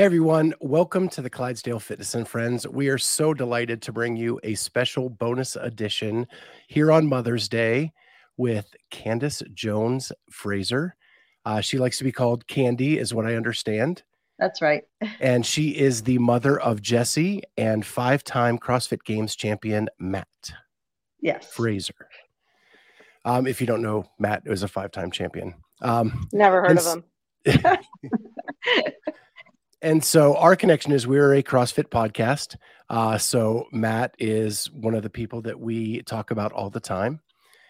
Hey everyone, welcome to the Clydesdale Fitness and Friends. We are so delighted to bring you a special bonus edition here on Mother's Day with Candace Jones Fraser. Uh, she likes to be called Candy, is what I understand. That's right. And she is the mother of Jesse and five time CrossFit Games champion Mat Yes. Fraser. Um, if you don't know, Mat was a five time champion. Um, Never heard of him. and so our connection is we're a CrossFit podcast. Uh, so Mat is one of the people that we talk about all the time.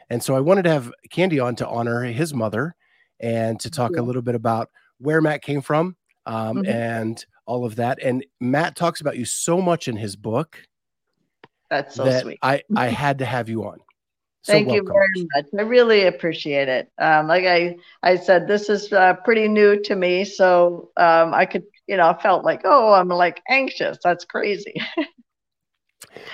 And so I wanted to have Candy on to honor his mother and to talk Yeah. a little bit about where Mat came from um, Mhm. and all of that. And Mat talks about you so much in his book That's so that sweet. I, I had to have you on. So Thank you very much. I really appreciate it. Um, like I, I said, this is uh, pretty new to me, so um, I could, you know, I felt like, oh, I'm like anxious. That's crazy.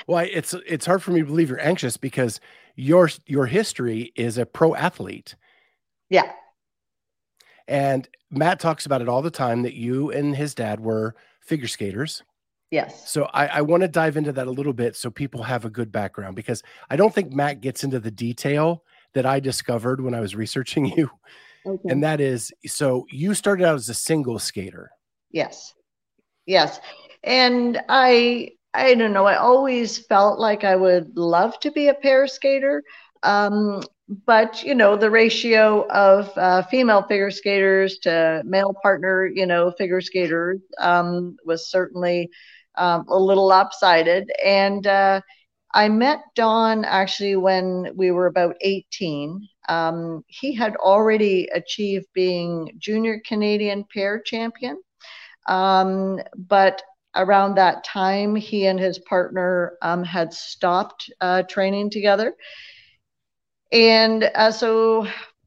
Well, it's it's hard for me to believe you're anxious because your your history is a pro athlete. yeah, And Mat talks about it all the time that you and his dad were figure skaters. yes, So I, I want to dive into that a little bit so people have a good background because I don't think Mat gets into the detail that I discovered when I was researching you. okay. And that is so you started out as a single skater. Yes, yes. And I, I don't know. I always felt like I would love to be a pair skater. Um, but you know the ratio of uh, female figure skaters to male partner you know figure skaters um, was certainly um, a little lopsided and uh, i met don actually when we were about 18 um, he had already achieved being junior canadian pair champion um, but around that time he and his partner um, had stopped uh, training together and uh, so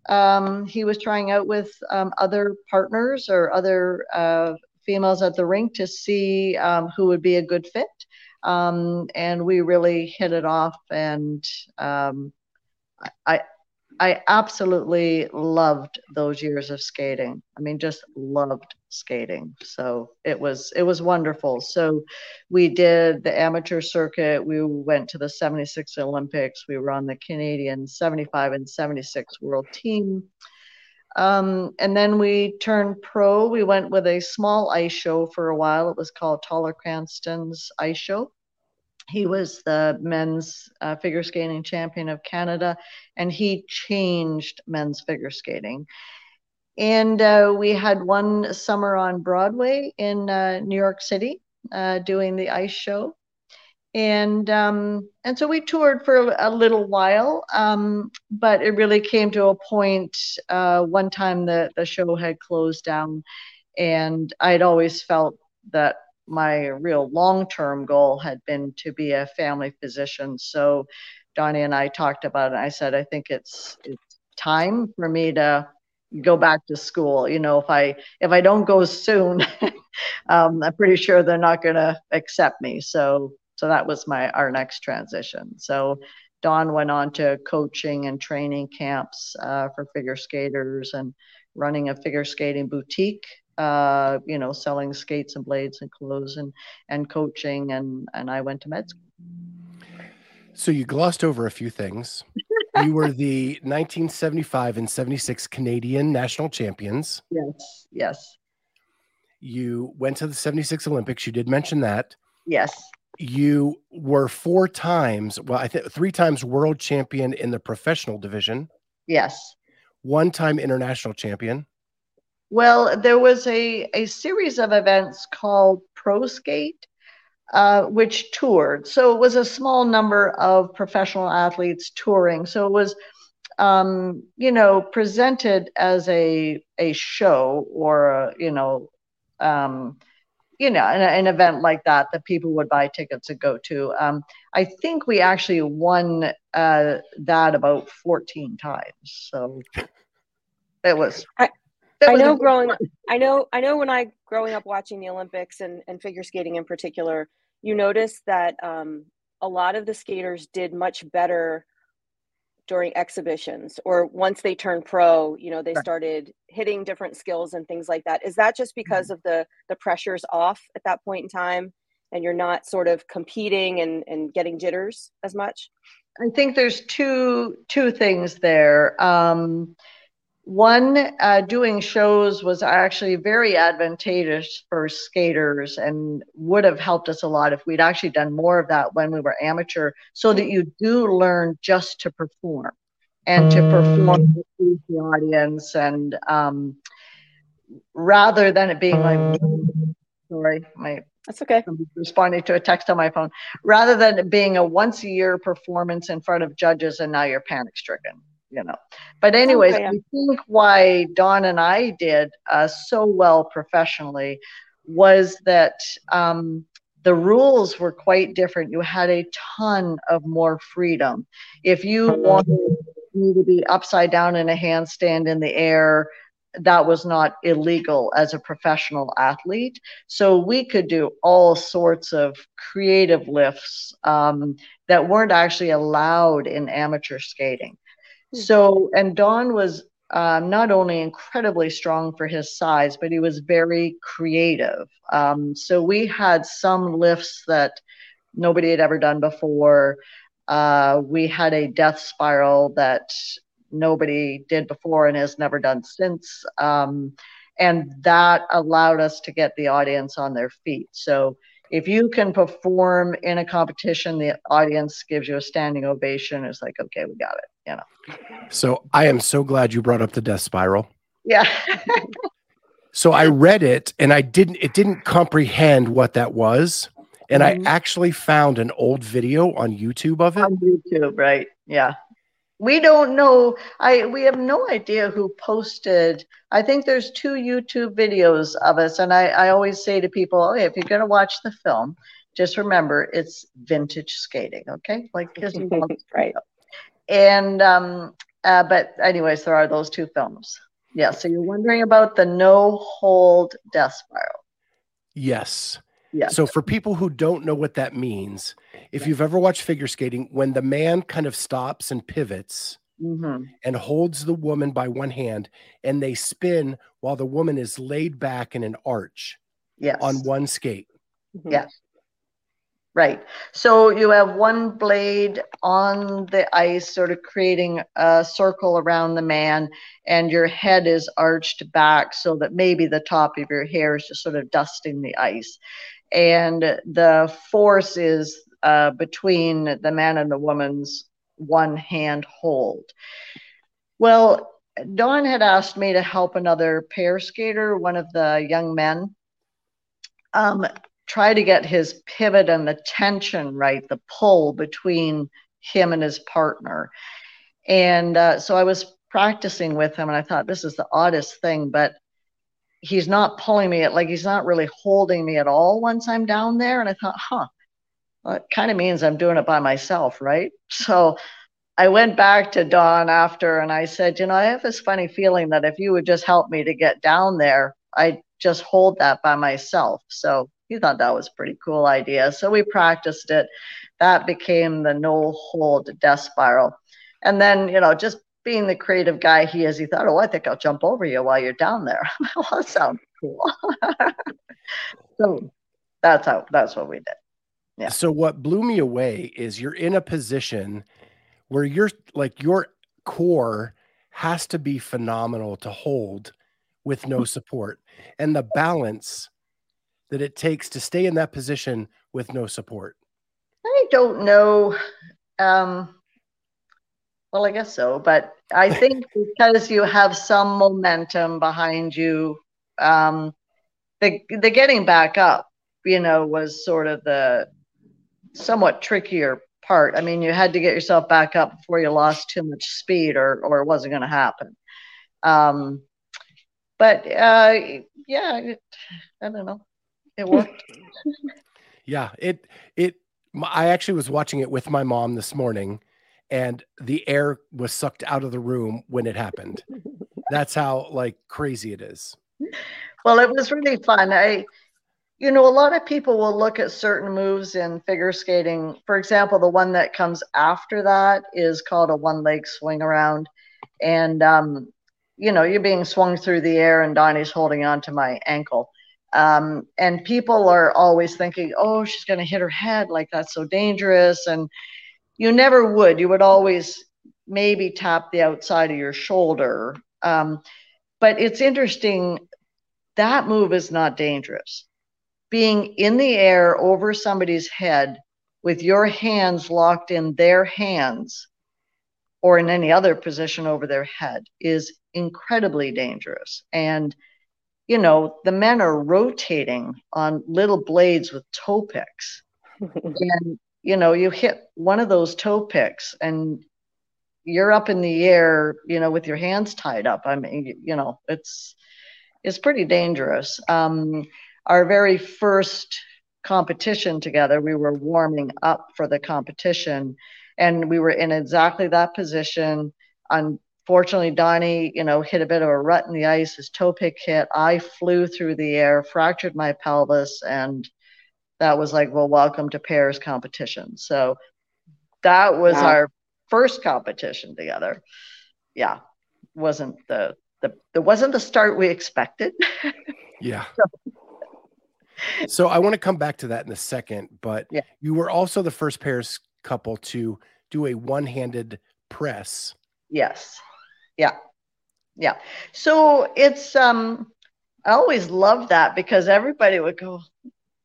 um, he was trying out with um, other partners or other uh, females at the rink to see um, who would be a good fit. Um, and we really hit it off. And um, I, I absolutely loved those years of skating. I mean, just loved skating. So it was it was wonderful. So we did the amateur circuit. We went to the 76 Olympics. We were on the Canadian 75 and 76 world team. Um, and then we turned pro. We went with a small ice show for a while. It was called Toller Cranston's Ice Show. He was the men's uh, figure skating champion of Canada, and he changed men's figure skating. And uh, we had one summer on Broadway in uh, New York City uh, doing the ice show. And um, and so we toured for a little while, um, but it really came to a point. Uh, one time the the show had closed down, and I'd always felt that my real long term goal had been to be a family physician. So Donnie and I talked about it. I said I think it's it's time for me to go back to school. You know, if I if I don't go soon, um, I'm pretty sure they're not going to accept me. So so that was my our next transition. So Don went on to coaching and training camps uh, for figure skaters and running a figure skating boutique. Uh, you know, selling skates and blades and clothes and and coaching and and I went to med school. So you glossed over a few things. you were the 1975 and 76 Canadian national champions. Yes, yes, You went to the 76 Olympics. You did mention that. yes, You were four times, well, I think three times world champion in the professional division, yes. one time international champion. Well, there was a, a series of events called Pro Skate, uh, which toured. So it was a small number of professional athletes touring. So it was, um, you know, presented as a a show or a, you know, um, you know, an, an event like that that people would buy tickets to go to. Um, I think we actually won uh, that about 14 times. So it was. I- I know growing run. I know I know when I growing up watching the Olympics and, and figure skating in particular, you notice that um, a lot of the skaters did much better during exhibitions or once they turned pro you know they started hitting different skills and things like that is that just Mm-hmm. because of the the pressures off at that point in time and you're not sort of competing and and getting jitters as much I think there's two two things there. Um, one, uh, doing shows was actually very advantageous for skaters and would have helped us a lot if we'd actually done more of that when we were amateur, so that you do learn just to perform and to perform with the audience, and um, rather than it being like, sorry, my that's okay. I'm responding to a text on my phone. Rather than it being a once a year performance in front of judges and now you're panic stricken you know. But anyways Okay, i think why don and i did uh, so well professionally was that um, the rules were quite different. You had a ton of more freedom. If you wanted me to be upside down in a handstand in the air that was not illegal as a professional athlete. So we could do all sorts of creative lifts um, that weren't actually allowed in amateur skating. Hmm. So, and Don was um, not only incredibly strong for his size, but he was very creative. Um, so we had some lifts that nobody had ever done before. Uh, we had a death spiral that nobody did before and has never done since. Um, and that allowed us to get the audience on their feet. So if you can perform in a competition, the audience gives you a standing ovation. It's like, okay, we got it. You know. So I am so glad you brought up the death spiral. Yeah. So I read it and I didn't it didn't comprehend what that was. And Mhm. I actually found an old video on YouTube of it. on YouTube, right? Yeah. We don't know. I we have no idea who posted. I think there's two YouTube videos of us, and I, I always say to people, okay, if you're gonna watch the film, just remember it's vintage skating, okay? Like this is all- right and um uh, but anyways, there are those two films. Yeah, so you're wondering about the no hold death spiral. Yes. Yes. So for people who don't know what that means, if you've ever watched figure skating, when the man kind of stops and pivots hmm and holds the woman by one hand and they spin while the woman is laid back in an arch Yes. on one skate. Mhm. Yeah. Right. So you have one blade on the ice, sort of creating a circle around the man, and your head is arched back so that maybe the top of your hair is just sort of dusting the ice. And the force is uh, between the man and the woman's one hand hold. Well, Don had asked me to help another pair skater, one of the young men. Um, try to get his pivot and the tension right, the pull between him and his partner. And uh, so I was practicing with him, and I thought this is the oddest thing, but he's not pulling me. At, like he's not really holding me at all once I'm down there. And I thought, huh, well, it kind of means I'm doing it by myself, right? So I went back to Don after and I said, you know, I have this funny feeling that if you would just help me to get down there, I'd just hold that by myself. So he thought that was pretty cool idea. So we practiced it. That became the no hold death spiral. And then, you know, just being the creative guy he is, he thought, oh, I think I'll jump over you while you're down there. well, that sounds cool. so that's how, that's what we did. Yeah. So what blew me away is you're in a position where you're like your core has to be phenomenal to hold with no support and the balance that it takes to stay in that position with no support. I don't know. Um, well, I guess so, but I think because you have some momentum behind you, um, the the getting back up, you know, was sort of the somewhat trickier part. I mean, you had to get yourself back up before you lost too much speed, or or it wasn't going to happen. Um, but uh, yeah, it, I don't know. It worked. Yeah, it it I actually was watching it with my mom this morning and the air was sucked out of the room when it happened. That's how like crazy it is. Well, it was really fun. I you know, a lot of people will look at certain moves in figure skating. For example, the one that comes after that is called a one leg swing around. And, um, you know, you're being swung through the air and Donnie's holding on to my ankle. Um, and people are always thinking, oh, she's going to hit her head. Like that's so dangerous. And you never would. You would always maybe tap the outside of your shoulder. Um, but it's interesting. That move is not dangerous being in the air over somebody's head with your hands locked in their hands or in any other position over their head is incredibly dangerous. And, you know, the men are rotating on little blades with toe picks. and, you know, you hit one of those toe picks and you're up in the air, you know, with your hands tied up. I mean, you know, it's, it's pretty dangerous. Um, our very first competition together, we were warming up for the competition and we were in exactly that position. Unfortunately, Donnie, you know, hit a bit of a rut in the ice. His toe pick hit. I flew through the air, fractured my pelvis, and that was like, well, welcome to pairs competition. So that was wow. our first competition together. Yeah, wasn't the the there wasn't the start we expected. Yeah. so, so I want to come back to that in a second, but yeah. you were also the first pairs couple to do a one-handed press. Yes. Yeah. Yeah. So it's um I always loved that because everybody would go,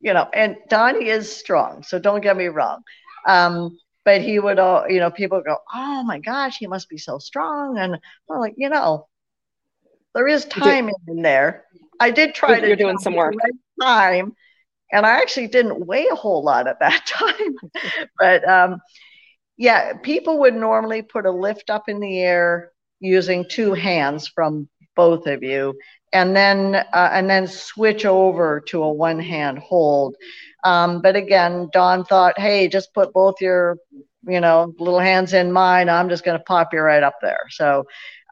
you know, and Donnie is strong, so don't get me wrong. Um, but he would all, you know, people go, Oh my gosh, he must be so strong. And I'm like, you know, there is time in there. I did try you're to you're doing some work. Time, and I actually didn't weigh a whole lot at that time. but um, yeah, people would normally put a lift up in the air using two hands from both of you, and then uh, and then switch over to a one hand hold. Um, but again, Don thought, hey, just put both your you know little hands in mine. I'm just going to pop you right up there. So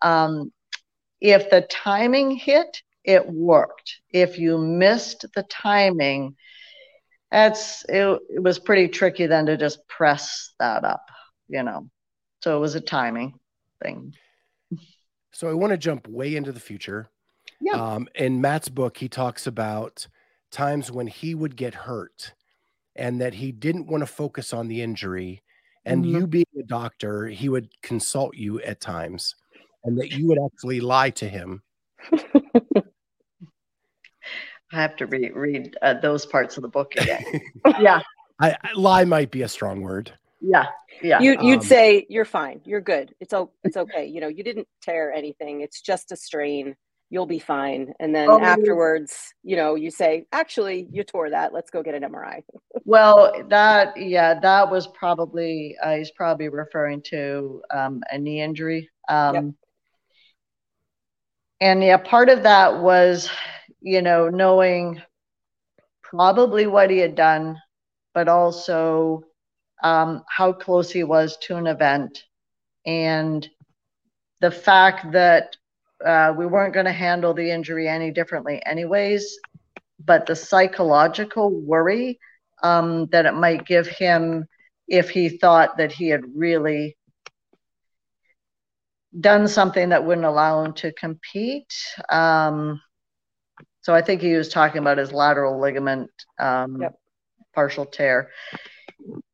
um, if the timing hit, it worked. If you missed the timing, that's it, it was pretty tricky then to just press that up, you know. So it was a timing thing. So I want to jump way into the future. Yeah. Um, in Mat's book, he talks about times when he would get hurt and that he didn't want to focus on the injury. And mm-hmm. you being a doctor, he would consult you at times and that you would actually lie to him. I have to re- read uh, those parts of the book again. yeah. I, I, lie might be a strong word. Yeah. Yeah. You, you'd um, say you're fine. You're good. It's it's okay. You know, you didn't tear anything. It's just a strain. You'll be fine. And then oh, afterwards, you know, you say, actually, you tore that. Let's go get an MRI. well, that yeah, that was probably uh, he's probably referring to um, a knee injury. Um, yep. And yeah, part of that was you know, knowing probably what he had done, but also um, how close he was to an event and the fact that uh, we weren't going to handle the injury any differently, anyways, but the psychological worry um, that it might give him if he thought that he had really done something that wouldn't allow him to compete. Um, so I think he was talking about his lateral ligament um, yep. partial tear.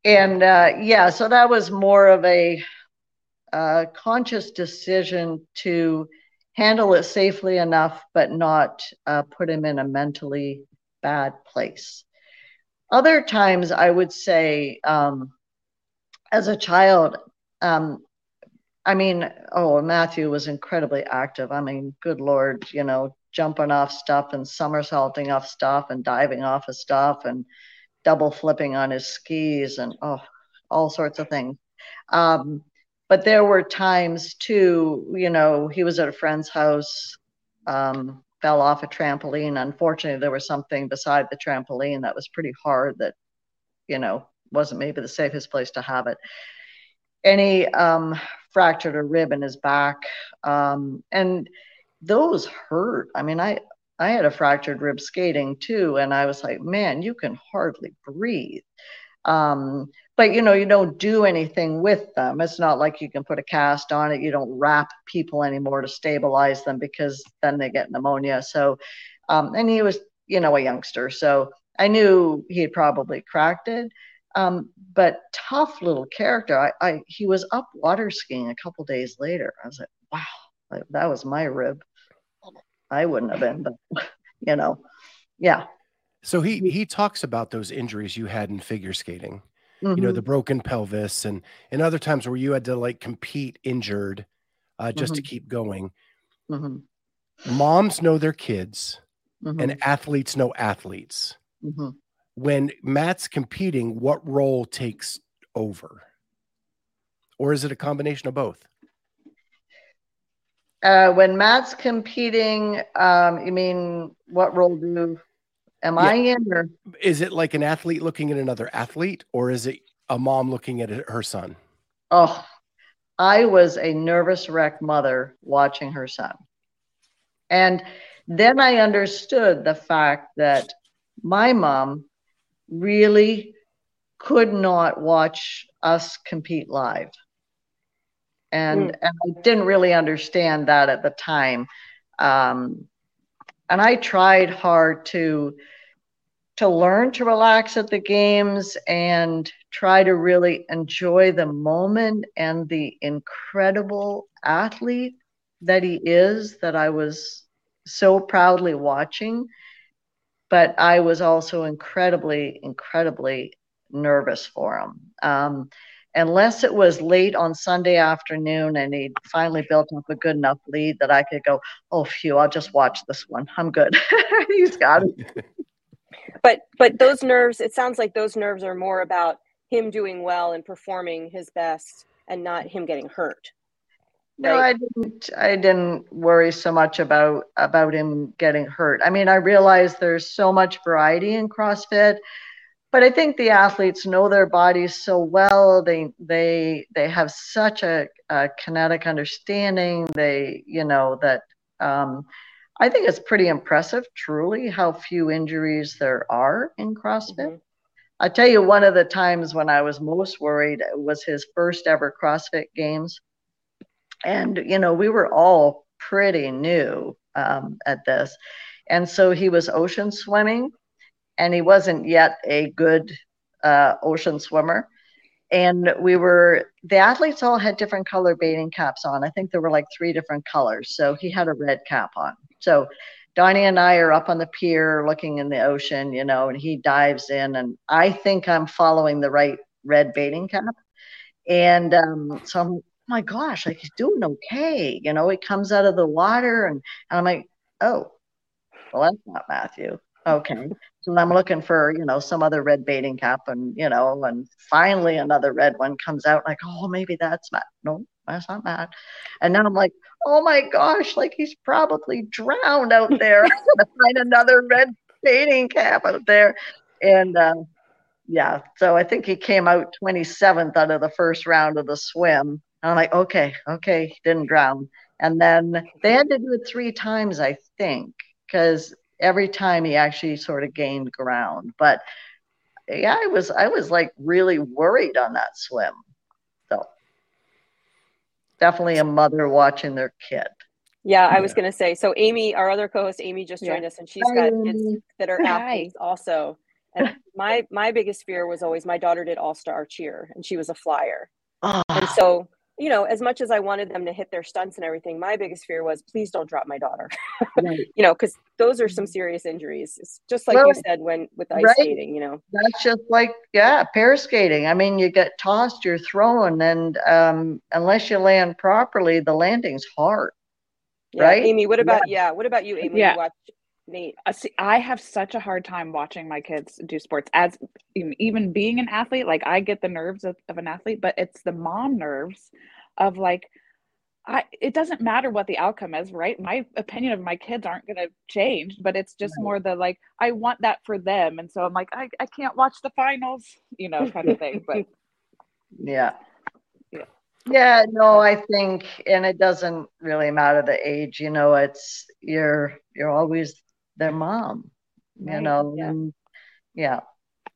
And uh, yeah, so that was more of a uh, conscious decision to handle it safely enough, but not uh, put him in a mentally bad place. Other times, I would say, um, as a child, um, I mean, oh, Matthew was incredibly active. I mean, good Lord, you know, jumping off stuff and somersaulting off stuff and diving off of stuff and double flipping on his skis and oh, all sorts of things. Um, but there were times too, you know, he was at a friend's house, um, fell off a trampoline. Unfortunately, there was something beside the trampoline that was pretty hard that, you know, wasn't maybe the safest place to have it. And he um, fractured a rib in his back. Um, and those hurt. I mean, I I had a fractured rib skating too, and I was like, man, you can hardly breathe. Um, but you know, you don't do anything with them. It's not like you can put a cast on it. You don't wrap people anymore to stabilize them because then they get pneumonia. So, um, and he was, you know, a youngster, so I knew he had probably cracked it. Um, but tough little character. I, I he was up water skiing a couple days later. I was like, wow, that was my rib. I wouldn't have been, but you know, yeah. So he he talks about those injuries you had in figure skating. Mm-hmm. You know, the mm-hmm. broken pelvis and and other times where you had to like compete injured uh, just mm-hmm. to keep going. Mm-hmm. Moms know their kids, and mm-hmm. athletes know athletes. Mm-hmm. When Mat's competing, what role takes over? Or is it a combination of both? Uh, when Mat's competing, um, you mean what role do am yeah. I in? Or? Is it like an athlete looking at another athlete, or is it a mom looking at her son? Oh, I was a nervous wreck mother watching her son. And then I understood the fact that my mom really could not watch us compete live and, mm. and I didn't really understand that at the time. Um, and I tried hard to to learn to relax at the games and try to really enjoy the moment and the incredible athlete that he is that I was so proudly watching. But I was also incredibly, incredibly nervous for him. Um, unless it was late on Sunday afternoon and he finally built up a good enough lead that I could go, oh, phew, I'll just watch this one. I'm good. He's got it. but but those nerves, it sounds like those nerves are more about him doing well and performing his best and not him getting hurt. Right? No, I didn't. I didn't worry so much about about him getting hurt. I mean, I realized there's so much variety in CrossFit but I think the athletes know their bodies so well. They they they have such a, a kinetic understanding. They you know that um, I think it's pretty impressive, truly, how few injuries there are in CrossFit. Mm-hmm. I tell you, one of the times when I was most worried was his first ever CrossFit Games, and you know we were all pretty new um, at this, and so he was ocean swimming and he wasn't yet a good uh, ocean swimmer. And we were, the athletes all had different color bathing caps on. I think there were like three different colors. So he had a red cap on. So Donnie and I are up on the pier looking in the ocean, you know, and he dives in. And I think I'm following the right red bathing cap. And um, so I'm, oh my gosh, like he's doing okay. You know, he comes out of the water and, and I'm like, oh, well, that's not Matthew. Okay. So I'm looking for, you know, some other red bathing cap and, you know, and finally another red one comes out like, oh, maybe that's Mat. No, that's not Mat. And now I'm like, oh my gosh, like he's probably drowned out there. I'm going to find another red bathing cap out there. And uh, yeah, so I think he came out 27th out of the first round of the swim. And I'm like, okay, okay, didn't drown. And then they had to do it three times, I think, because every time he actually sort of gained ground. But yeah, I was I was like really worried on that swim. So definitely a mother watching their kid. Yeah, I was gonna say. So Amy, our other co-host, Amy just joined yeah. us, and she's got kids that are athletes also. And my my biggest fear was always my daughter did all star cheer, and she was a flyer. Oh. And so you know, as much as I wanted them to hit their stunts and everything, my biggest fear was please don't drop my daughter. right. You know, because those are some serious injuries. It's just like well, you said when with ice right. skating, you know. That's just like yeah, pair skating. I mean, you get tossed, you're thrown, and um, unless you land properly, the landing's hard. Yeah. Right, Amy. What about yeah? yeah what about you, Amy? Yeah. You watch Nate. Uh, see, I have such a hard time watching my kids do sports. As even being an athlete, like I get the nerves of, of an athlete, but it's the mom nerves of like, I, it doesn't matter what the outcome is, right? My opinion of my kids aren't going to change, but it's just right. more the like, I want that for them. And so I'm like, I, I can't watch the finals, you know, kind of thing. But yeah. Yeah. Yeah, no, I think, and it doesn't really matter the age, you know, it's, you're, you're always their mom, you Right, know, yeah. and yeah. I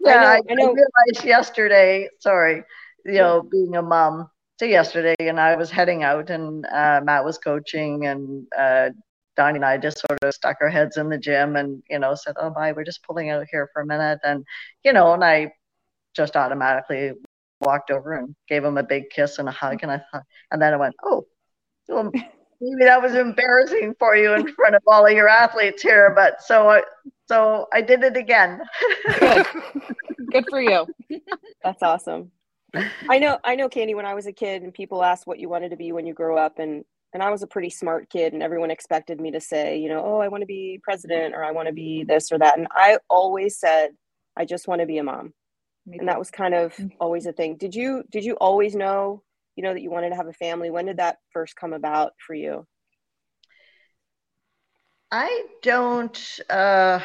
Yeah, know- I, I know- I realized yesterday, sorry, you know, being a mom, so yesterday, and I was heading out, and uh, Mat was coaching, and uh, Donnie and I just sort of stuck our heads in the gym and, you know, said, oh, bye, we're just pulling out here for a minute. And, you know, and I just automatically walked over and gave him a big kiss and a hug. And I thought, and then I went, oh, well, maybe that was embarrassing for you in front of all of your athletes here. But so I, so I did it again. Good. Good for you. That's awesome. I know, I know, Candy. When I was a kid, and people asked what you wanted to be when you grow up, and and I was a pretty smart kid, and everyone expected me to say, you know, oh, I want to be president, or I want to be this or that, and I always said, I just want to be a mom, Me and that was kind of always a thing. Did you did you always know, you know, that you wanted to have a family? When did that first come about for you? I don't uh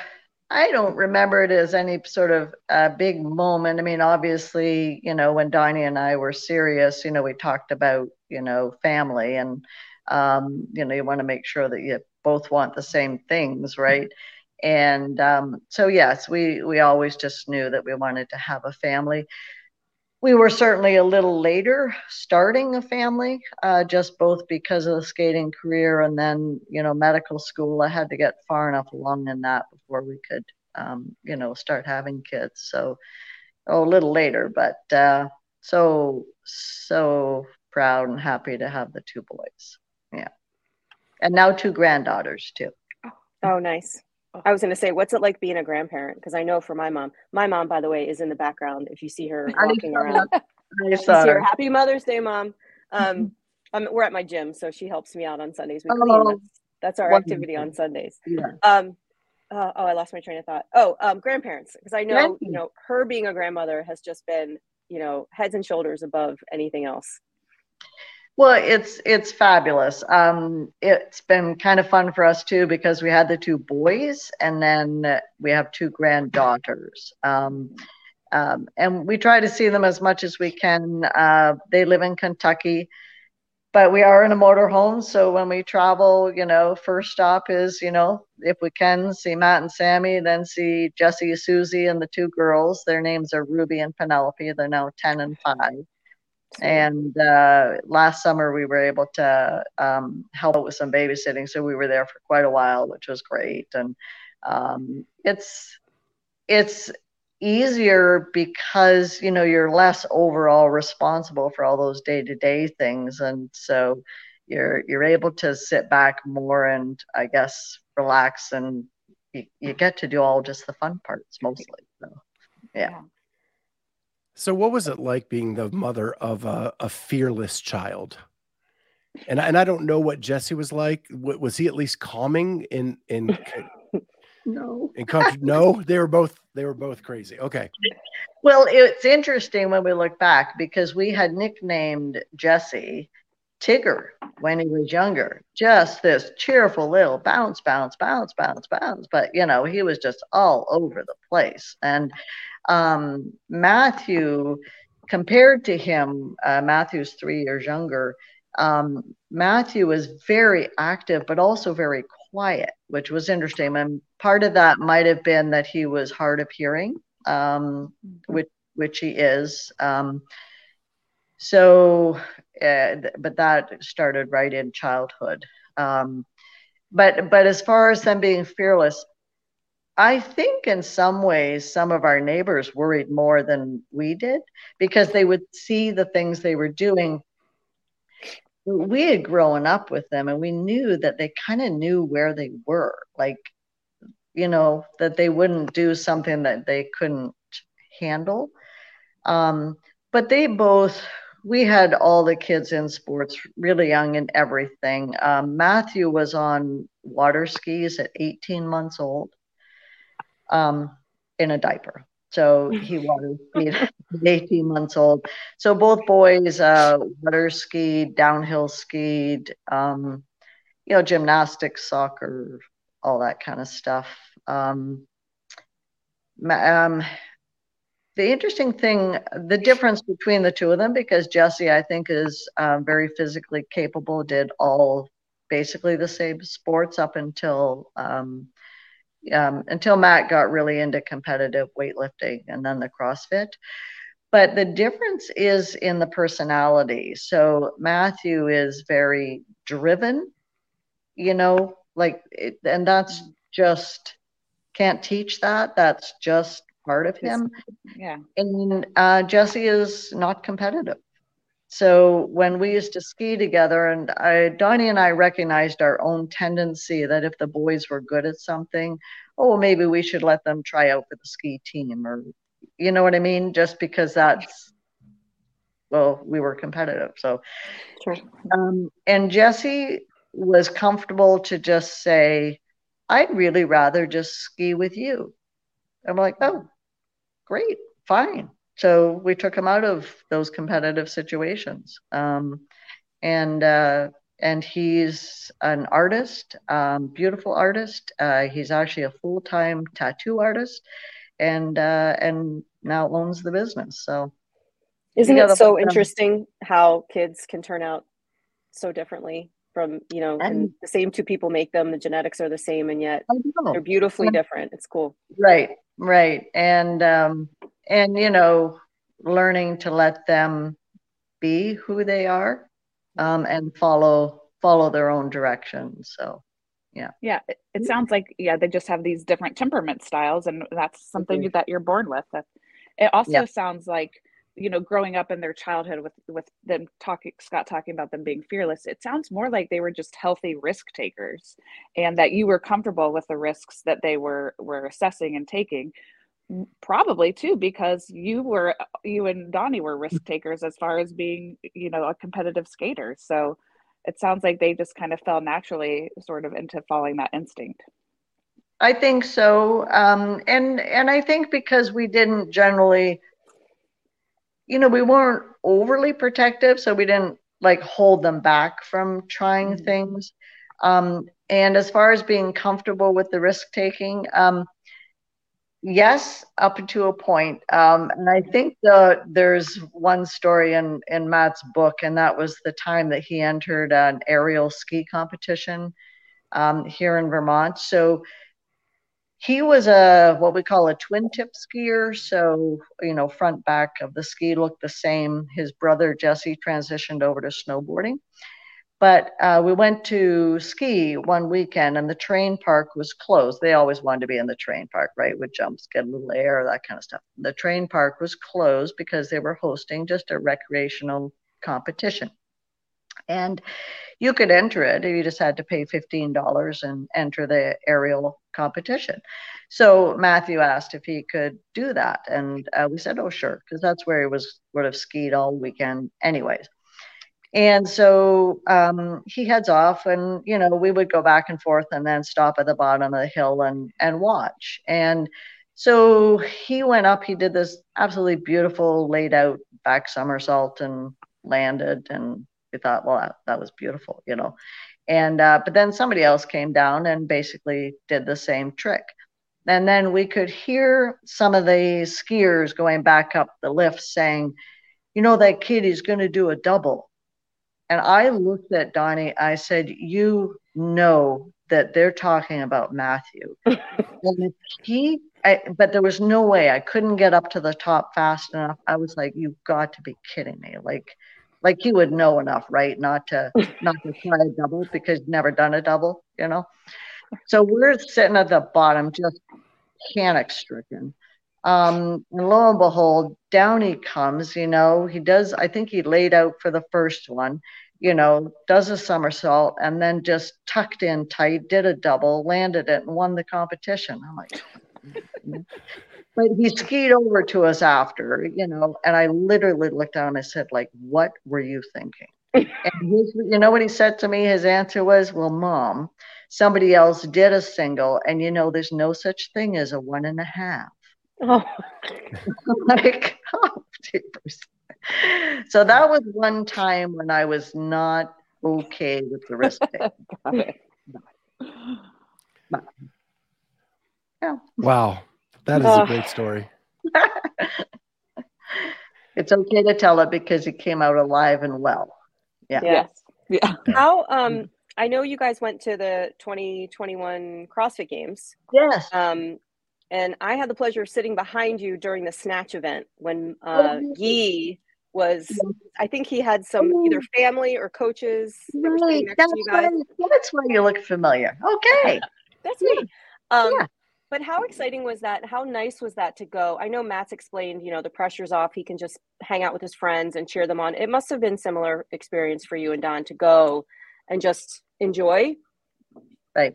I don't remember it as any sort of uh, big moment. I mean, obviously, you know, when Donnie and I were serious, you know, we talked about, you know, family and um, you know, you want to make sure that you both want the same things, right? And um, so yes, we we always just knew that we wanted to have a family we were certainly a little later starting a family, uh, just both because of the skating career and then, you know, medical school. I had to get far enough along in that before we could, um, you know, start having kids. So, oh, a little later, but uh, so, so proud and happy to have the two boys. Yeah. And now two granddaughters too. Oh, nice. I was going to say, what's it like being a grandparent? Because I know for my mom, my mom, by the way, is in the background. If you see her walking around, I you saw her. her. Happy Mother's Day, mom. Um, we're at my gym, so she helps me out on Sundays. We clean. Oh, That's, that's our activity on Sundays. Yeah. Um, uh, oh, I lost my train of thought. Oh, um, grandparents, because I know you know her being a grandmother has just been you know heads and shoulders above anything else. Well, it's it's fabulous. Um, it's been kind of fun for us too because we had the two boys, and then we have two granddaughters. Um, um, and we try to see them as much as we can. Uh, they live in Kentucky, but we are in a motorhome, so when we travel, you know, first stop is, you know, if we can see Mat and Sammy, then see Jesse, Susie, and the two girls. Their names are Ruby and Penelope. They're now ten and five and uh, last summer we were able to um, help with some babysitting so we were there for quite a while which was great. And um, it's it's easier because you know you're less overall responsible for all those day-to-day things. And so you're you're able to sit back more and i guess relax and you, you get to do all just the fun parts mostly so yeah So, what was it like being the mother of a, a fearless child? And I- and I don't know what Jesse was like. Was he at least calming in in no in country? No, they were both they were both crazy. Okay, Well, it's interesting when we look back because we had nicknamed Jesse Tigger when he was younger. Just this cheerful little bounce, bounce, bounce, bounce, bounce. But, you know, he was just all over the place. And um, Matthew, compared to him, uh, Matthew's three years younger. Um, Matthew was very active, but also very quiet, which was interesting. And part of that might have been that he was hard of hearing um, which which he is. Um, so, uh, but that started right in childhood. Um, but but as far as them being fearless, I think in some ways some of our neighbors worried more than we did because they would see the things they were doing. We had grown up with them and we knew that they kind of knew where they were. Like, you know, that they wouldn't do something that they couldn't handle. Um, but they both, we had all the kids in sports really young and everything. Um, Matthew was on water skis at 18 months old um, in a diaper. So he was 18 months old. So both boys uh, water skied, downhill skied, um, you know, gymnastics, soccer, all that kind of stuff. Um, um, the interesting thing, the difference between the two of them, because Jesse, I think, is um, very physically capable, did all basically the same sports up until um, um, until Mat got really into competitive weightlifting and then the CrossFit. But the difference is in the personality. So Matthew is very driven, you know, like, it, and that's just can't teach that. That's just part of him. Yeah. And uh, Jesse is not competitive. So when we used to ski together, and I, Donnie and I recognized our own tendency that if the boys were good at something, oh, maybe we should let them try out for the ski team, or you know what I mean? Just because that's, well, we were competitive. So, Sure. um, and Jesse was comfortable to just say, I'd really rather just ski with you. I'm like, oh, great, fine so we took him out of those competitive situations. Um, and uh, and he's an artist um, beautiful artist. Uh, he's actually a full-time tattoo artist and uh, and now owns the business. So isn't it so interesting how kids can turn out so differently from you know and the same two people make them the genetics are the same and yet they're beautifully different. It's cool. Right right. And um and you know learning to let them be who they are um, and follow follow their own direction so yeah yeah it, it, sounds like yeah they just have these different temperament styles and that's something mm-hmm. that you're born with it also yeah. sounds like you know growing up in their childhood with with them talking scott talking about them being fearless it sounds more like they were just healthy risk takers and that you were comfortable with the risks that they were were assessing and taking probably too because you were you and donnie were risk takers as far as being you know a competitive skater. So it sounds like they just kind of fell naturally sort of into following that instinct. I think so. Um, and and i think because we didn't generally you know we weren't overly protective so we didn't like hold them back from trying mm-hmm. things. Um, and as far as being comfortable with the risk taking um, yes up to a point. Um, and i think the, there's one story in, in mat's book and that was the time that he entered an aerial ski competition um, here in vermont. So he was a what we call a twin tip skier. So you know front back of the ski looked the same. His brother jesse transitioned over to snowboarding but uh, we went to ski one weekend and the terrain park was closed. They always wanted to be in the terrain park, right? With jumps, get a little air, that kind of stuff. The terrain park was closed because they were hosting just a recreational competition. And you could enter it. If you just had to pay $15 and enter the aerial competition. So Matthew asked if he could do that. And uh, we said, oh, sure, because that's where he was would have skied all weekend anyways. And so um, he heads off, and you know we would go back and forth, and then stop at the bottom of the hill and and watch. And so he went up. He did this absolutely beautiful laid out back somersault and landed. And we thought, well, that, that was beautiful, you know. And uh, but then somebody else came down and basically did the same trick. And then we could hear some of the skiers going back up the lift saying, you know, that kid is going to do a double and I looked at Donnie, I said, You know that they're talking about Matthew. and he, I, but there was no way I couldn't get up to the top fast enough. I was like, You've got to be kidding me. Like, like you would know enough, right? Not to not to try a double because never done a double, you know. So we're sitting at the bottom, just panic stricken. Um, and lo and behold, down he comes, you know, he does, I think he laid out for the first one, you know, does a somersault and then just tucked in tight, did a double, landed it, and won the competition. I'm like, but he skied over to us after, you know, and I literally looked down and said, like, what were you thinking? and his, you know what he said to me? His answer was, well, mom, somebody else did a single, and you know, there's no such thing as a one and a half. Oh. like, oh, so that was one time when I was not okay with the risk taking. yeah. Wow. That is a great story. it's okay to tell it because it came out alive and well. Yeah. Yes. Yeah. How um I know you guys went to the 2021 CrossFit Games. Yes. Um, and I had the pleasure of sitting behind you during the snatch event when uh, Oh, Guy was. I think he had some either family or coaches that Right. next That's to you why, that's why you look familiar. Okay. That's me. Um, Yeah. But how exciting was that? How nice was that to go? I know Mat's explained, you know, the pressure's off. He can just hang out with his friends and cheer them on. It must have been similar experience for you and Don to go and just enjoy. Right.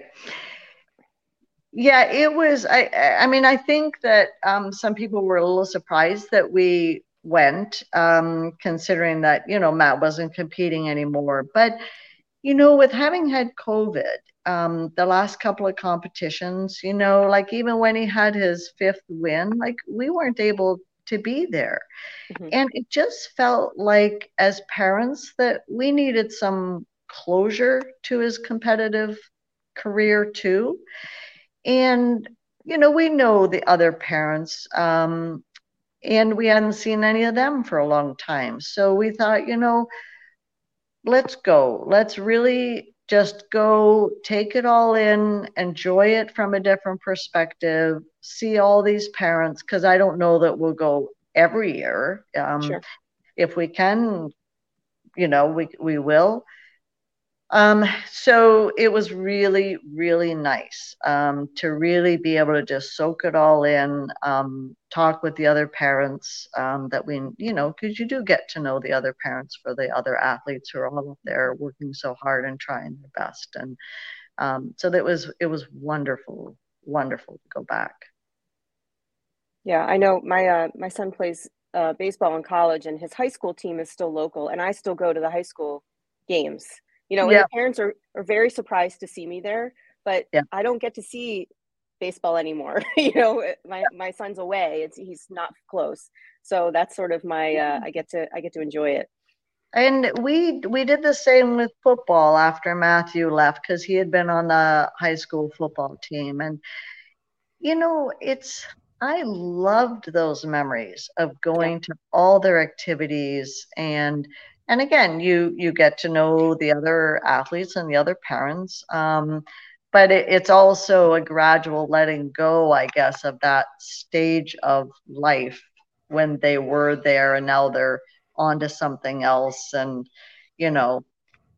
Yeah, it was. I. I mean, I think that um, some people were a little surprised that we went, um, considering that you know Mat wasn't competing anymore. But you know, with having had COVID, um, the last couple of competitions, you know, like even when he had his fifth win, like we weren't able to be there. Mhm. And it just felt like, as parents, that we needed some closure to his competitive career too. And, you know, we know the other parents, um, and we hadn't seen any of them for a long time. So we thought, you know, let's go. Let's really just go take it all in, enjoy it from a different perspective, see all these parents, because I don't know that we'll go every year. Um, Sure. If we can, you know, we we will. Um, so it was really, really nice um, to really be able to just soak it all in, um, talk with the other parents um, that we, you know, because you do get to know the other parents for the other athletes who are all up there working so hard and trying their best. And um, so that was, it was wonderful, wonderful to go back. Yeah, I know my uh, my son plays uh, baseball in college, and his high school team is still local, and I still go to the high school games. You know, and the parents are, are very surprised to see me there, but Yeah. I don't get to see baseball anymore. you know, my my son's away; it's he's not close, so that's sort of my uh, I get to I get to enjoy it. And we we did the same with football after Matthew left because he had been on the high school football team. And you know, it's I loved those memories of going to all their activities and and again, you you get to know the other athletes and the other parents. Um, but it, it's also a gradual letting go, I guess, of that stage of life when they were there and now they're onto something else. And, you know,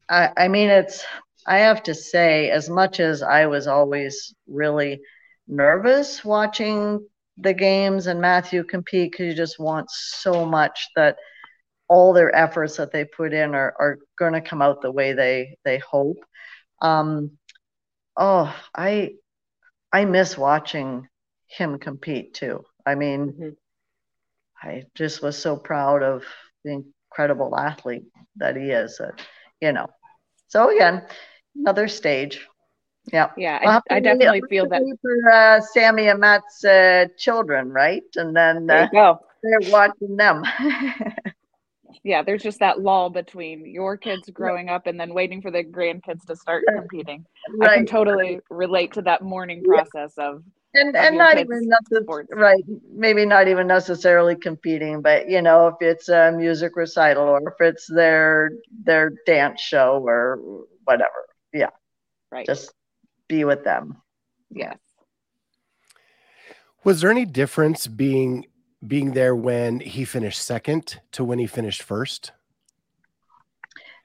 I, I mean, it's, I have to say, as much as I was always really nervous watching the games and Matthew compete, because you just want so much that all their efforts that they put in are, are going to come out the way they, they hope. Um, oh, I, I miss watching him compete too. I mean, Mhm. I just was so proud of the incredible athlete that he is. That, you know. So again, another stage. Yeah. Yeah, We'll I, I definitely feel that. for uh, Sammy and Mat's uh, children, right? And then There uh, you go. they're watching them. Yeah, there's just that lull between your kids growing up and then waiting for the grandkids to start competing. I can totally relate to that mourning process of and of and not even necess- sports. right maybe not even necessarily competing but you know if it's a music recital or if it's their their dance show or whatever yeah right. just be with them yes. Was there any difference being being there when he finished second to when he finished first?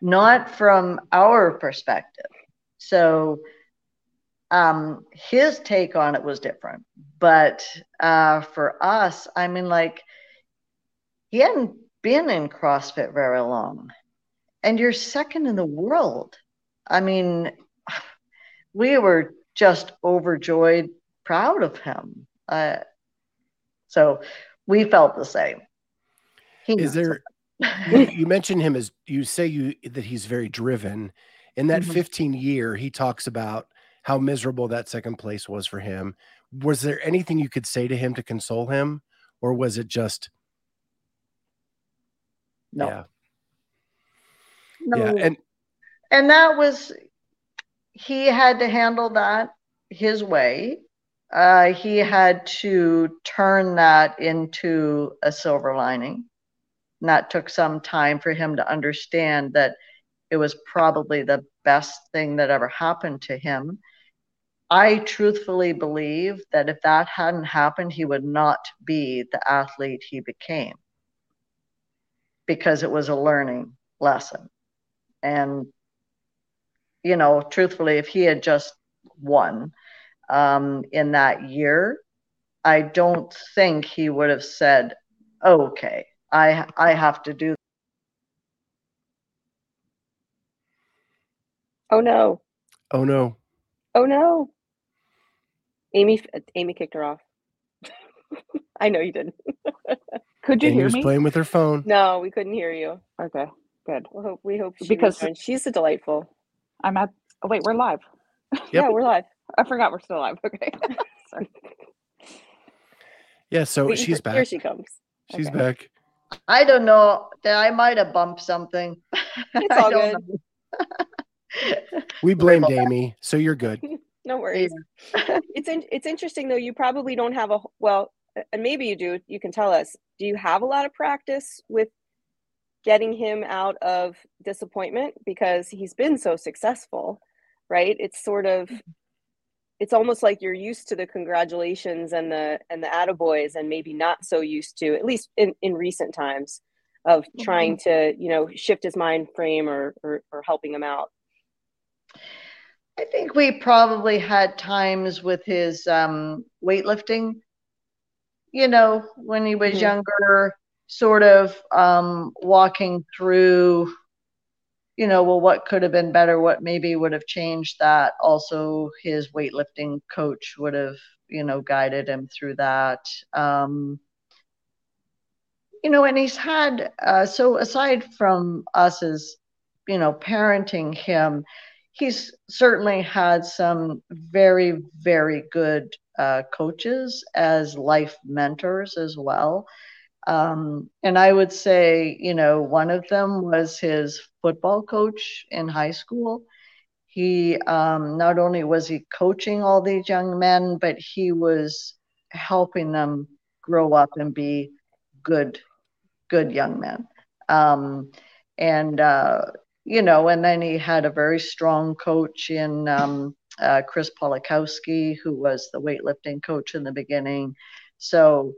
not from our perspective so um his take on it was different but uh for us i mean like he hadn't been in CrossFit very long. And you're second in the world. I mean, we were just overjoyed, proud of him. Uh, so we felt the same. He Is there you, you mentioned him as you say you that he's very driven. In that Mhm. 15 year, he talks about how miserable that second place was for him. Was there anything you could say to him to console him, or was it just no, yeah, no. yeah? And and that was he had to handle that his way uh, he had to turn that into a silver lining and that took some time for him to understand that it was probably the best thing that ever happened to him. I truthfully believe that if that hadn't happened, he would not be the athlete he became because it was a learning lesson. And, you know, truthfully, if he had just won um, in that year, I don't think he would have said, okay, I, I have to do. Oh no. Oh no. Oh no. Amy Amy kicked her off. I know you didn't. Could you Amy hear was me? playing with her phone. No, we couldn't hear you. Okay, good. We hope we hope she Because- returns. she's a delightful. I'm at. Oh wait, we're live. Yeah, we're live. I forgot we're still live. Okay. Sorry. Yeah, so Wait, she's back. here she comes. She's Okay. back. I don't know. I might have bumped something. It's all good. We blamed Amy, so you're good. No worries. it's in, it's interesting though. You probably don't have a well, and maybe you do. You can tell us. Do you have a lot of practice with getting him out of disappointment because he's been so successful, right? It's sort of mm-hmm. It's almost like you're used to the congratulations and the and the attaboys and maybe not so used to at least in, in recent times of trying to you know shift his mind frame or, or or helping him out. I think we probably had times with his um, weightlifting, you know, when he was Mhm. younger, sort of um, walking through, you know, well, what could have been better? What maybe would have changed that? Also, his weightlifting coach would have, you know, guided him through that. Um, you know, and he's had, uh, so aside from us as, you know, parenting him, he's certainly had some very, very good uh, coaches as life mentors as well. Um, and I would say, you know, one of them was his football coach in high school. He um, not only was he coaching all these young men, but he was helping them grow up and be good, good young men. Um, and uh, you know, and then he had a very strong coach in um, uh, Chris Polakowski, who was the weightlifting coach in the beginning. So,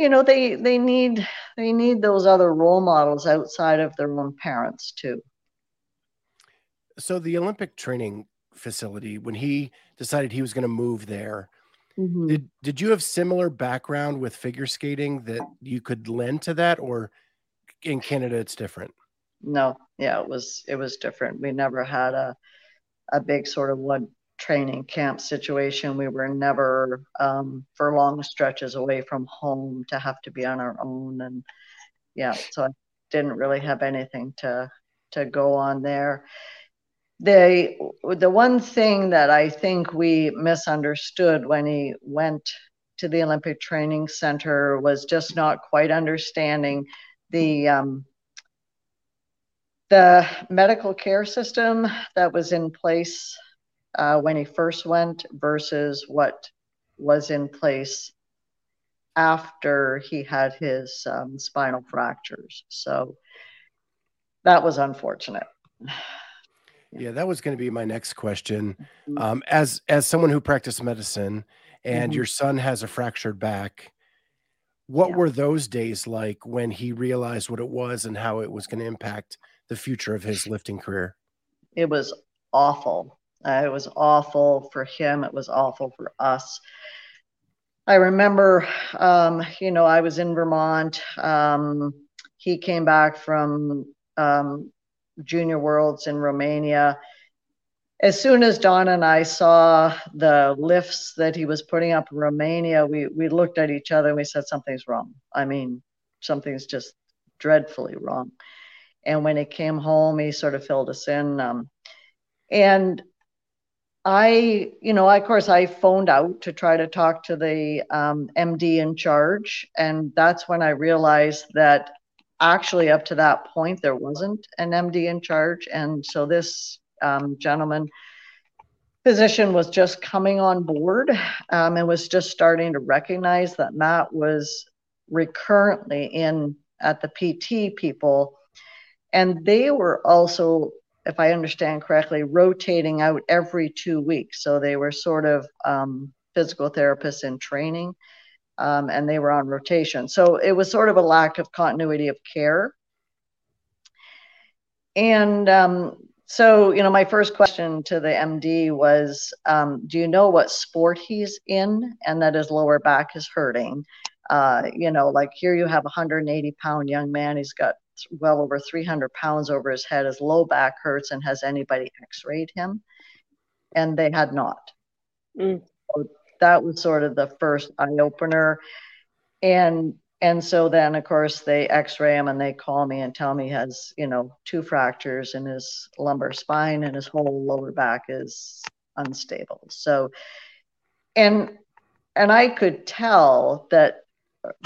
you know, they they need they need those other role models outside of their own parents too. So the Olympic training facility, when he decided he was going to move there, Mm-hmm. did did you have similar background with figure skating that you could lend to that, or in Canada it's different? No, yeah, it was it was different. We never had a a big sort of one training camp situation. We were never um, for long stretches away from home to have to be on our own, and yeah, so I didn't really have anything to to go on there. The the one thing that I think we misunderstood when he went to the Olympic Training Center was just not quite understanding the um, the medical care system that was in place uh, when he first went versus what was in place after he had his um, spinal fractures. So that was unfortunate. Yeah, that was going to be my next question. Mhm. Um, as as someone who practiced medicine, and Mhm. your son has a fractured back, what Yeah. were those days like when he realized what it was and how it was going to impact the future of his lifting career? It was awful. Uh, it was awful for him. It was awful for us. I remember, um, you know, I was in Vermont. Um, he came back from um, Junior Worlds in Romania. As soon as Don and I saw the lifts that he was putting up in Romania, we, we looked at each other and we said, something's wrong. I mean, something's just dreadfully wrong. And when he came home, he sort of filled us in. Um, and I, you know, of course, I phoned out to try to talk to the um, MD in charge. And that's when I realized that actually, up to that point, there wasn't an MD in charge. And so this um, gentleman, physician was just coming on board um, and was just starting to recognize that Mat was recurrently in at the PT people And they were also, if I understand correctly, rotating out every two weeks. So they were sort of um, physical therapists in training um, and they were on rotation. So it was sort of a lack of continuity of care. And um, so, you know, my first question to the MD was um, Do you know what sport he's in and that his lower back is hurting? Uh, you know, like here you have a 180 pound young man, he's got well over 300 pounds over his head, his low back hurts, and has anybody x rayed him? And they had not. Mm. So that was sort of the first eye opener. And and so then of course they x-ray him and they call me and tell me he has you know two fractures in his lumbar spine and his whole lower back is unstable so and and i could tell that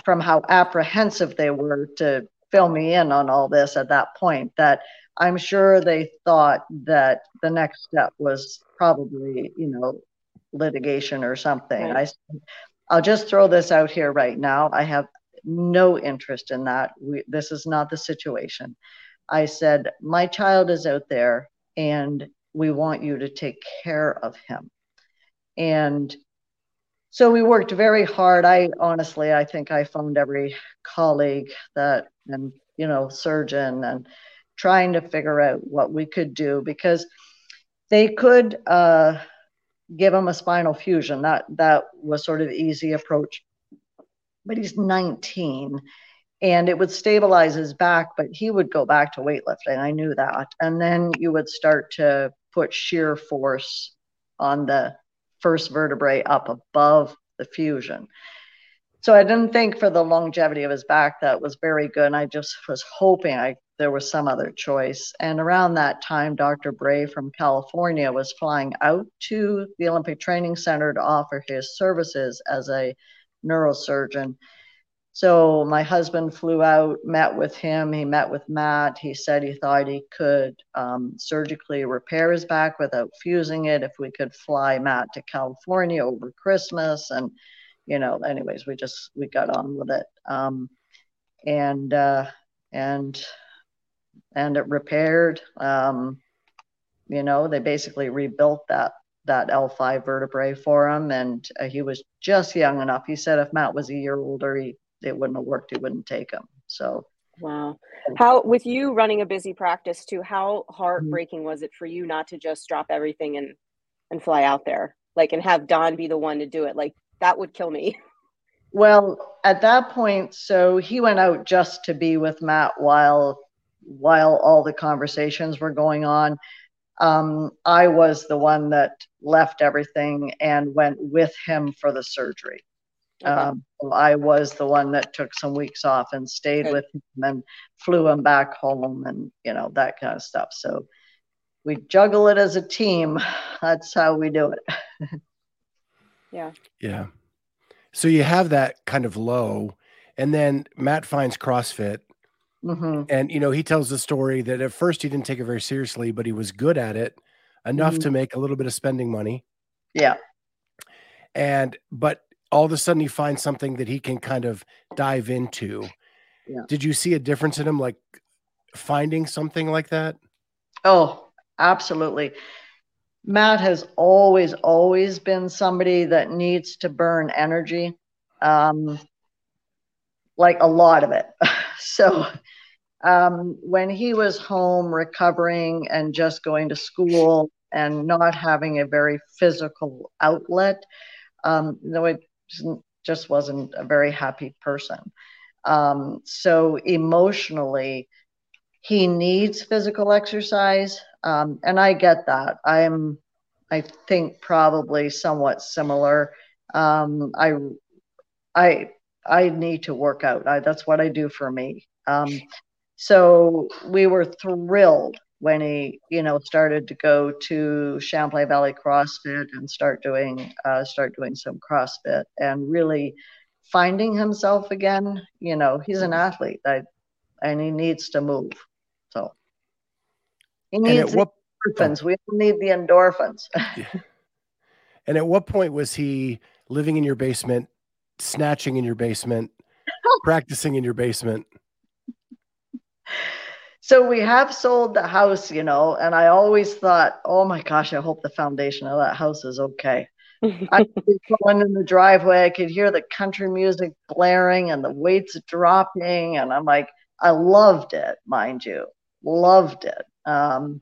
from how apprehensive they were to fill me in on all this at that point that i'm sure they thought that the next step was probably you know litigation or something. Right. I, I'll just throw this out here right now. I have no interest in that. We, this is not the situation. I said, My child is out there and we want you to take care of him. And so we worked very hard. I honestly, I think I phoned every colleague that, and, you know, surgeon and trying to figure out what we could do because they could, uh, give him a spinal fusion. That that was sort of easy approach. But he's 19 and it would stabilize his back, but he would go back to weightlifting. I knew that. And then you would start to put sheer force on the first vertebrae up above the fusion. So I didn't think for the longevity of his back that was very good. And I just was hoping I there was some other choice. And around that time, Dr. Bray from California was flying out to the Olympic Training Center to offer his services as a neurosurgeon. So my husband flew out, met with him. He met with Mat. He said he thought he could um, surgically repair his back without fusing it if we could fly Mat to California over Christmas. And, you know, anyways, we just we got on with it. Um, and uh, and and it repaired. Um, you know, they basically rebuilt that that L5 vertebrae for him, and uh, he was just young enough. He said if Mat was a year older, he it wouldn't have worked. He wouldn't take him. So. Wow. How, with you running a busy practice too, how heartbreaking mm-hmm. was it for you not to just drop everything and, and fly out there? Like, and have Don be the one to do it? Like, that would kill me. Well, at that point, so he went out just to be with Mat while while all the conversations were going on, um, I was the one that left everything and went with him for the surgery. Okay. Um, I was the one that took some weeks off and stayed with him and flew him back home and, you know, that kind of stuff. So we juggle it as a team. That's how we do it. yeah. Yeah. So you have that kind of low, and then Mat finds CrossFit Mm-hmm. And you know, he tells the story that at first he didn't take it very seriously, but he was good at it enough mm-hmm. to make a little bit of spending money. Yeah. And but all of a sudden he finds something that he can kind of dive into. Yeah. Did you see a difference in him like finding something like that? Oh, absolutely. Mat has always, always been somebody that needs to burn energy, um, like a lot of it. so um, when he was home recovering and just going to school and not having a very physical outlet, um, no, it just wasn't a very happy person. Um, so emotionally, he needs physical exercise, um, and I get that. I'm, I think, probably somewhat similar. Um, I, I, I need to work out. I, that's what I do for me. Um, so we were thrilled when he, you know, started to go to Champlain Valley CrossFit and start doing uh, start doing some CrossFit and really finding himself again. You know, he's an athlete, I, and he needs to move. So he needs the what, endorphins. We need the endorphins. yeah. And at what point was he living in your basement, snatching in your basement, practicing in your basement? So we have sold the house, you know, and I always thought, oh my gosh, I hope the foundation of that house is okay. I could be going in the driveway, I could hear the country music blaring and the weights dropping, and I'm like, I loved it, mind you, loved it. Um,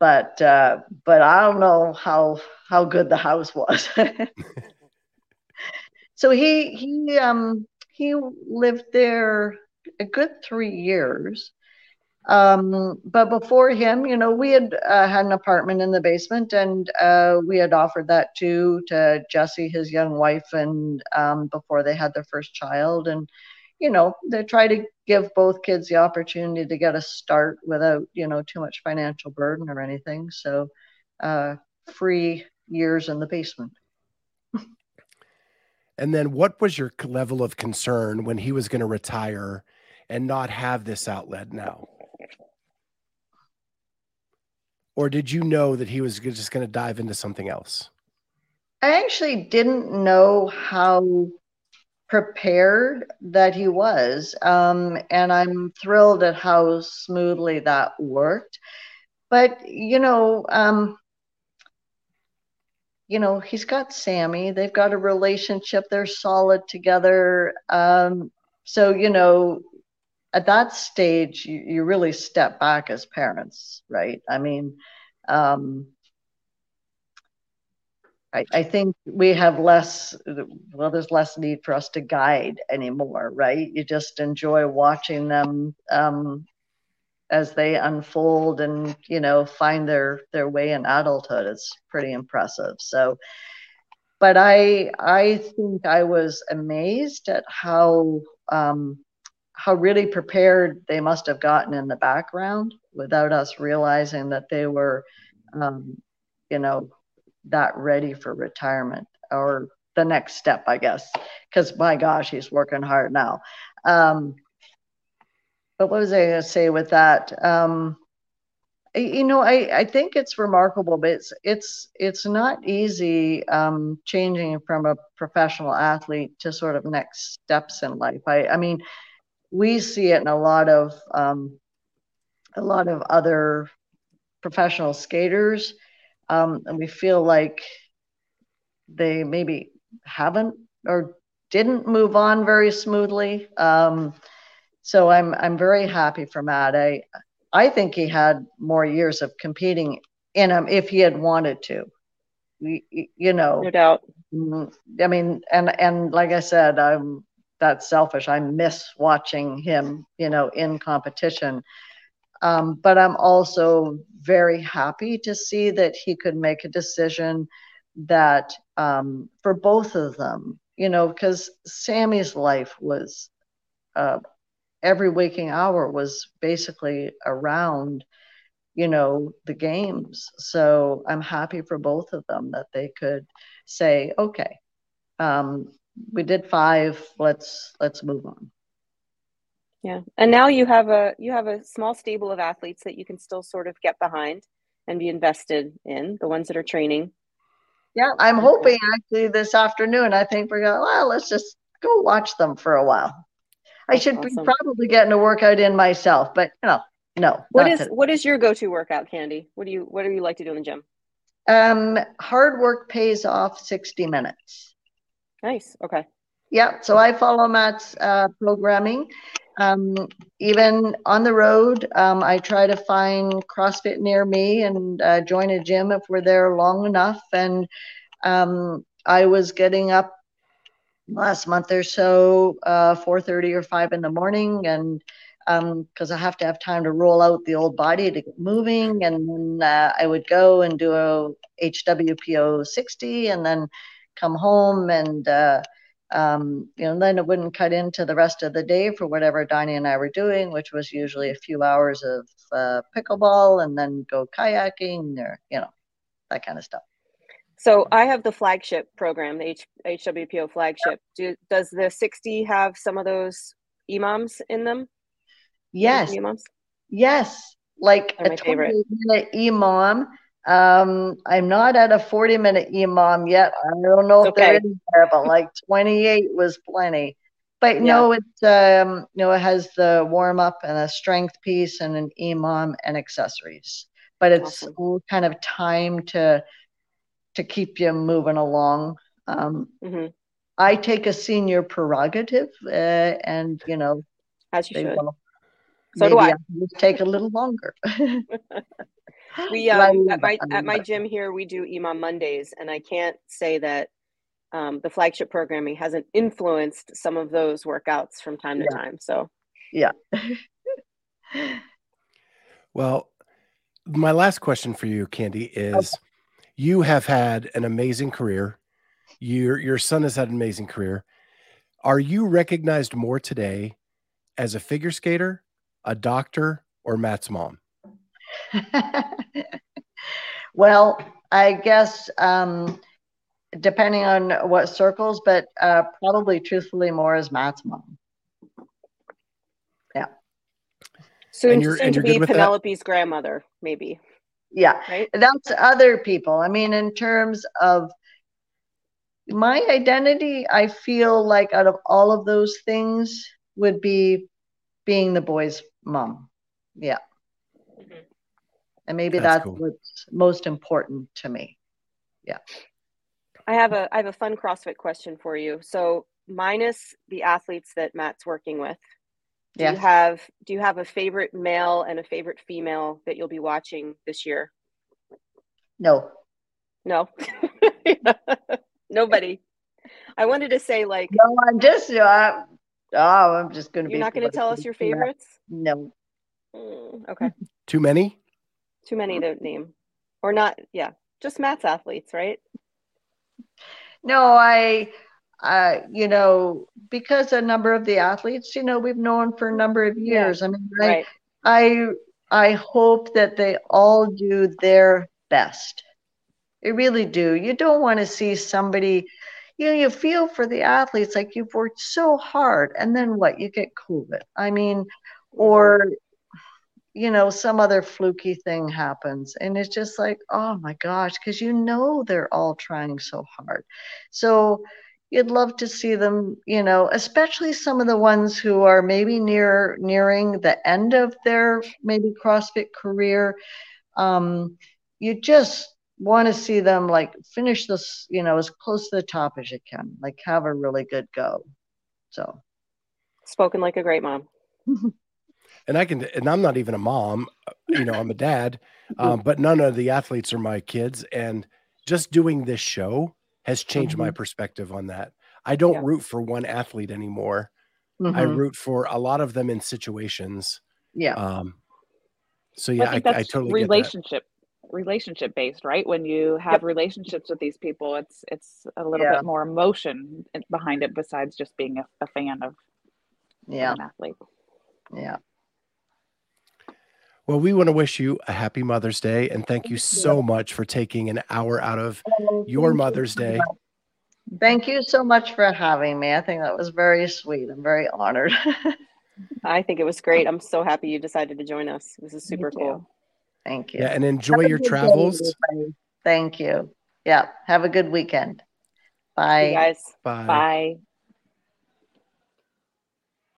but uh, but I don't know how how good the house was. so he he um he lived there a good three years. Um, but before him, you know, we had uh, had an apartment in the basement, and uh, we had offered that to to Jesse, his young wife, and um, before they had their first child, and you know, they try to give both kids the opportunity to get a start without you know too much financial burden or anything. So, uh, free years in the basement. and then, what was your level of concern when he was going to retire and not have this outlet now? Or did you know that he was just going to dive into something else? I actually didn't know how prepared that he was. Um, and I'm thrilled at how smoothly that worked. But, you know, um, you know, he's got Sammy. They've got a relationship. They're solid together. Um, so, you know, at that stage, you, you really step back as parents, right? I mean, um, I, I think we have less, well, there's less need for us to guide anymore, right? You just enjoy watching them um, as they unfold and, you know, find their, their way in adulthood. It's pretty impressive. So, but I, I think I was amazed at how, um, how really prepared they must have gotten in the background without us realizing that they were, um, you know, that ready for retirement or the next step, I guess. Because my gosh, he's working hard now. Um, but what was I going to say with that? Um, you know, I, I think it's remarkable, but it's it's it's not easy um, changing from a professional athlete to sort of next steps in life. I, I mean, we see it in a lot of um, a lot of other professional skaters um, and we feel like they maybe haven't or didn't move on very smoothly. Um, so I'm I'm very happy for Mat. I I think he had more years of competing in him if he had wanted to. You, you know, no doubt. Mm-hmm. I mean, and and like I said, I'm that's selfish. I miss watching him, you know, in competition. Um, but I'm also very happy to see that he could make a decision that um, for both of them, you know, because Sammy's life was uh, every waking hour was basically around, you know, the games. So I'm happy for both of them that they could say, okay, um, we did five. Let's let's move on. Yeah. And now you have a you have a small stable of athletes that you can still sort of get behind and be invested in, the ones that are training. Yeah, I'm hoping actually this afternoon. I think we're going, well, let's just go watch them for a while. I should awesome. be probably getting a workout in myself, but you know, no. What is what is your go-to workout, Candy? What do you what do you like to do in the gym? Um, hard work pays off 60 minutes. Nice. Okay. Yeah. So I follow Mat's uh, programming um, even on the road, um, I try to find CrossFit near me and uh, join a gym if we're there long enough. And um, I was getting up last month or so, uh, 4:30 or 5 in the morning, and because um, I have to have time to roll out the old body to get moving, and then uh, I would go and do a HWPO 60, and then come home and uh, um, you know, then it wouldn't cut into the rest of the day for whatever Donnie and I were doing, which was usually a few hours of uh, pickleball and then go kayaking or, you know, that kind of stuff. So I have the flagship program, the H- HWPO flagship. Do, does the 60 have some of those EMOMs in them? Yes. EMOMs? Yes. Like They're a 20 minute EMOM um, I'm not at a 40 minute EMOM yet. I don't know if okay. there is there, but like 28 was plenty. but no, it's um, you know, it has the warm up and a strength piece and an EMOM and accessories. But it's awesome. kind of time to to keep you moving along. Um, mm-hmm. I take a senior prerogative, uh, and you know, as you should. Will, so do I. take a little longer. we um, at my at my gym here, we do EMOM Mondays, and I can't say that um, the flagship programming hasn't influenced some of those workouts from time to yeah. time. So, yeah. well, my last question for you, Candy, is okay. you have had an amazing career. Your your son has had an amazing career. Are you recognized more today as a figure skater, a doctor, or Mat's mom? well, I guess um, depending on what circles, but uh, probably truthfully more as Mat's mom. Yeah. Soon, soon to be Penelope's that? grandmother, maybe. Yeah. Right? That's other people. I mean, in terms of my identity, I feel like out of all of those things would be being the boy's mom. Yeah. And maybe that's, that's cool. what's most important to me. Yeah. I have a I have a fun CrossFit question for you. So minus the athletes that Mat's working with, do yes. you have do you have a favorite male and a favorite female that you'll be watching this year? No. No. Nobody. I wanted to say like No, I'm just uh, oh, I'm just gonna be. You're not gonna tell us your favorites? No. Mm, okay. Too many? Too many to name. Or not, yeah. Just Mat's athletes, right? No, I, uh, you know, because a number of the athletes, you know, we've known for a number of years. Yeah. I mean, I, right. I, I hope that they all do their best. They really do. You don't want to see somebody, you know, you feel for the athletes like you've worked so hard and then what? You get COVID. I mean, or you know, some other fluky thing happens. And it's just like, oh my gosh, because you know they're all trying so hard. So you'd love to see them, you know, especially some of the ones who are maybe near nearing the end of their maybe CrossFit career. Um, you just want to see them like finish this, you know, as close to the top as you can, like have a really good go. So spoken like a great mom. and I can, and I'm not even a mom, you know, I'm a dad, um, but none of the athletes are my kids. And just doing this show has changed mm-hmm. my perspective on that. I don't yeah. root for one athlete anymore. Mm-hmm. I root for a lot of them in situations. Yeah. Um, so yeah, I, I, I totally relationship relationship based, right? When you have yep. relationships with these people, it's it's a little yeah. bit more emotion behind it besides just being a, a fan of yeah an athlete. Yeah. Well, we want to wish you a happy Mother's Day and thank you so much for taking an hour out of oh, your Mother's Day. Thank you so much for having me. I think that was very sweet. I'm very honored. I think it was great. I'm so happy you decided to join us. This is super cool. Thank you. Yeah, and enjoy your travels. Day, Thank you. Yeah, have a good weekend. Bye. guys. Bye. Bye.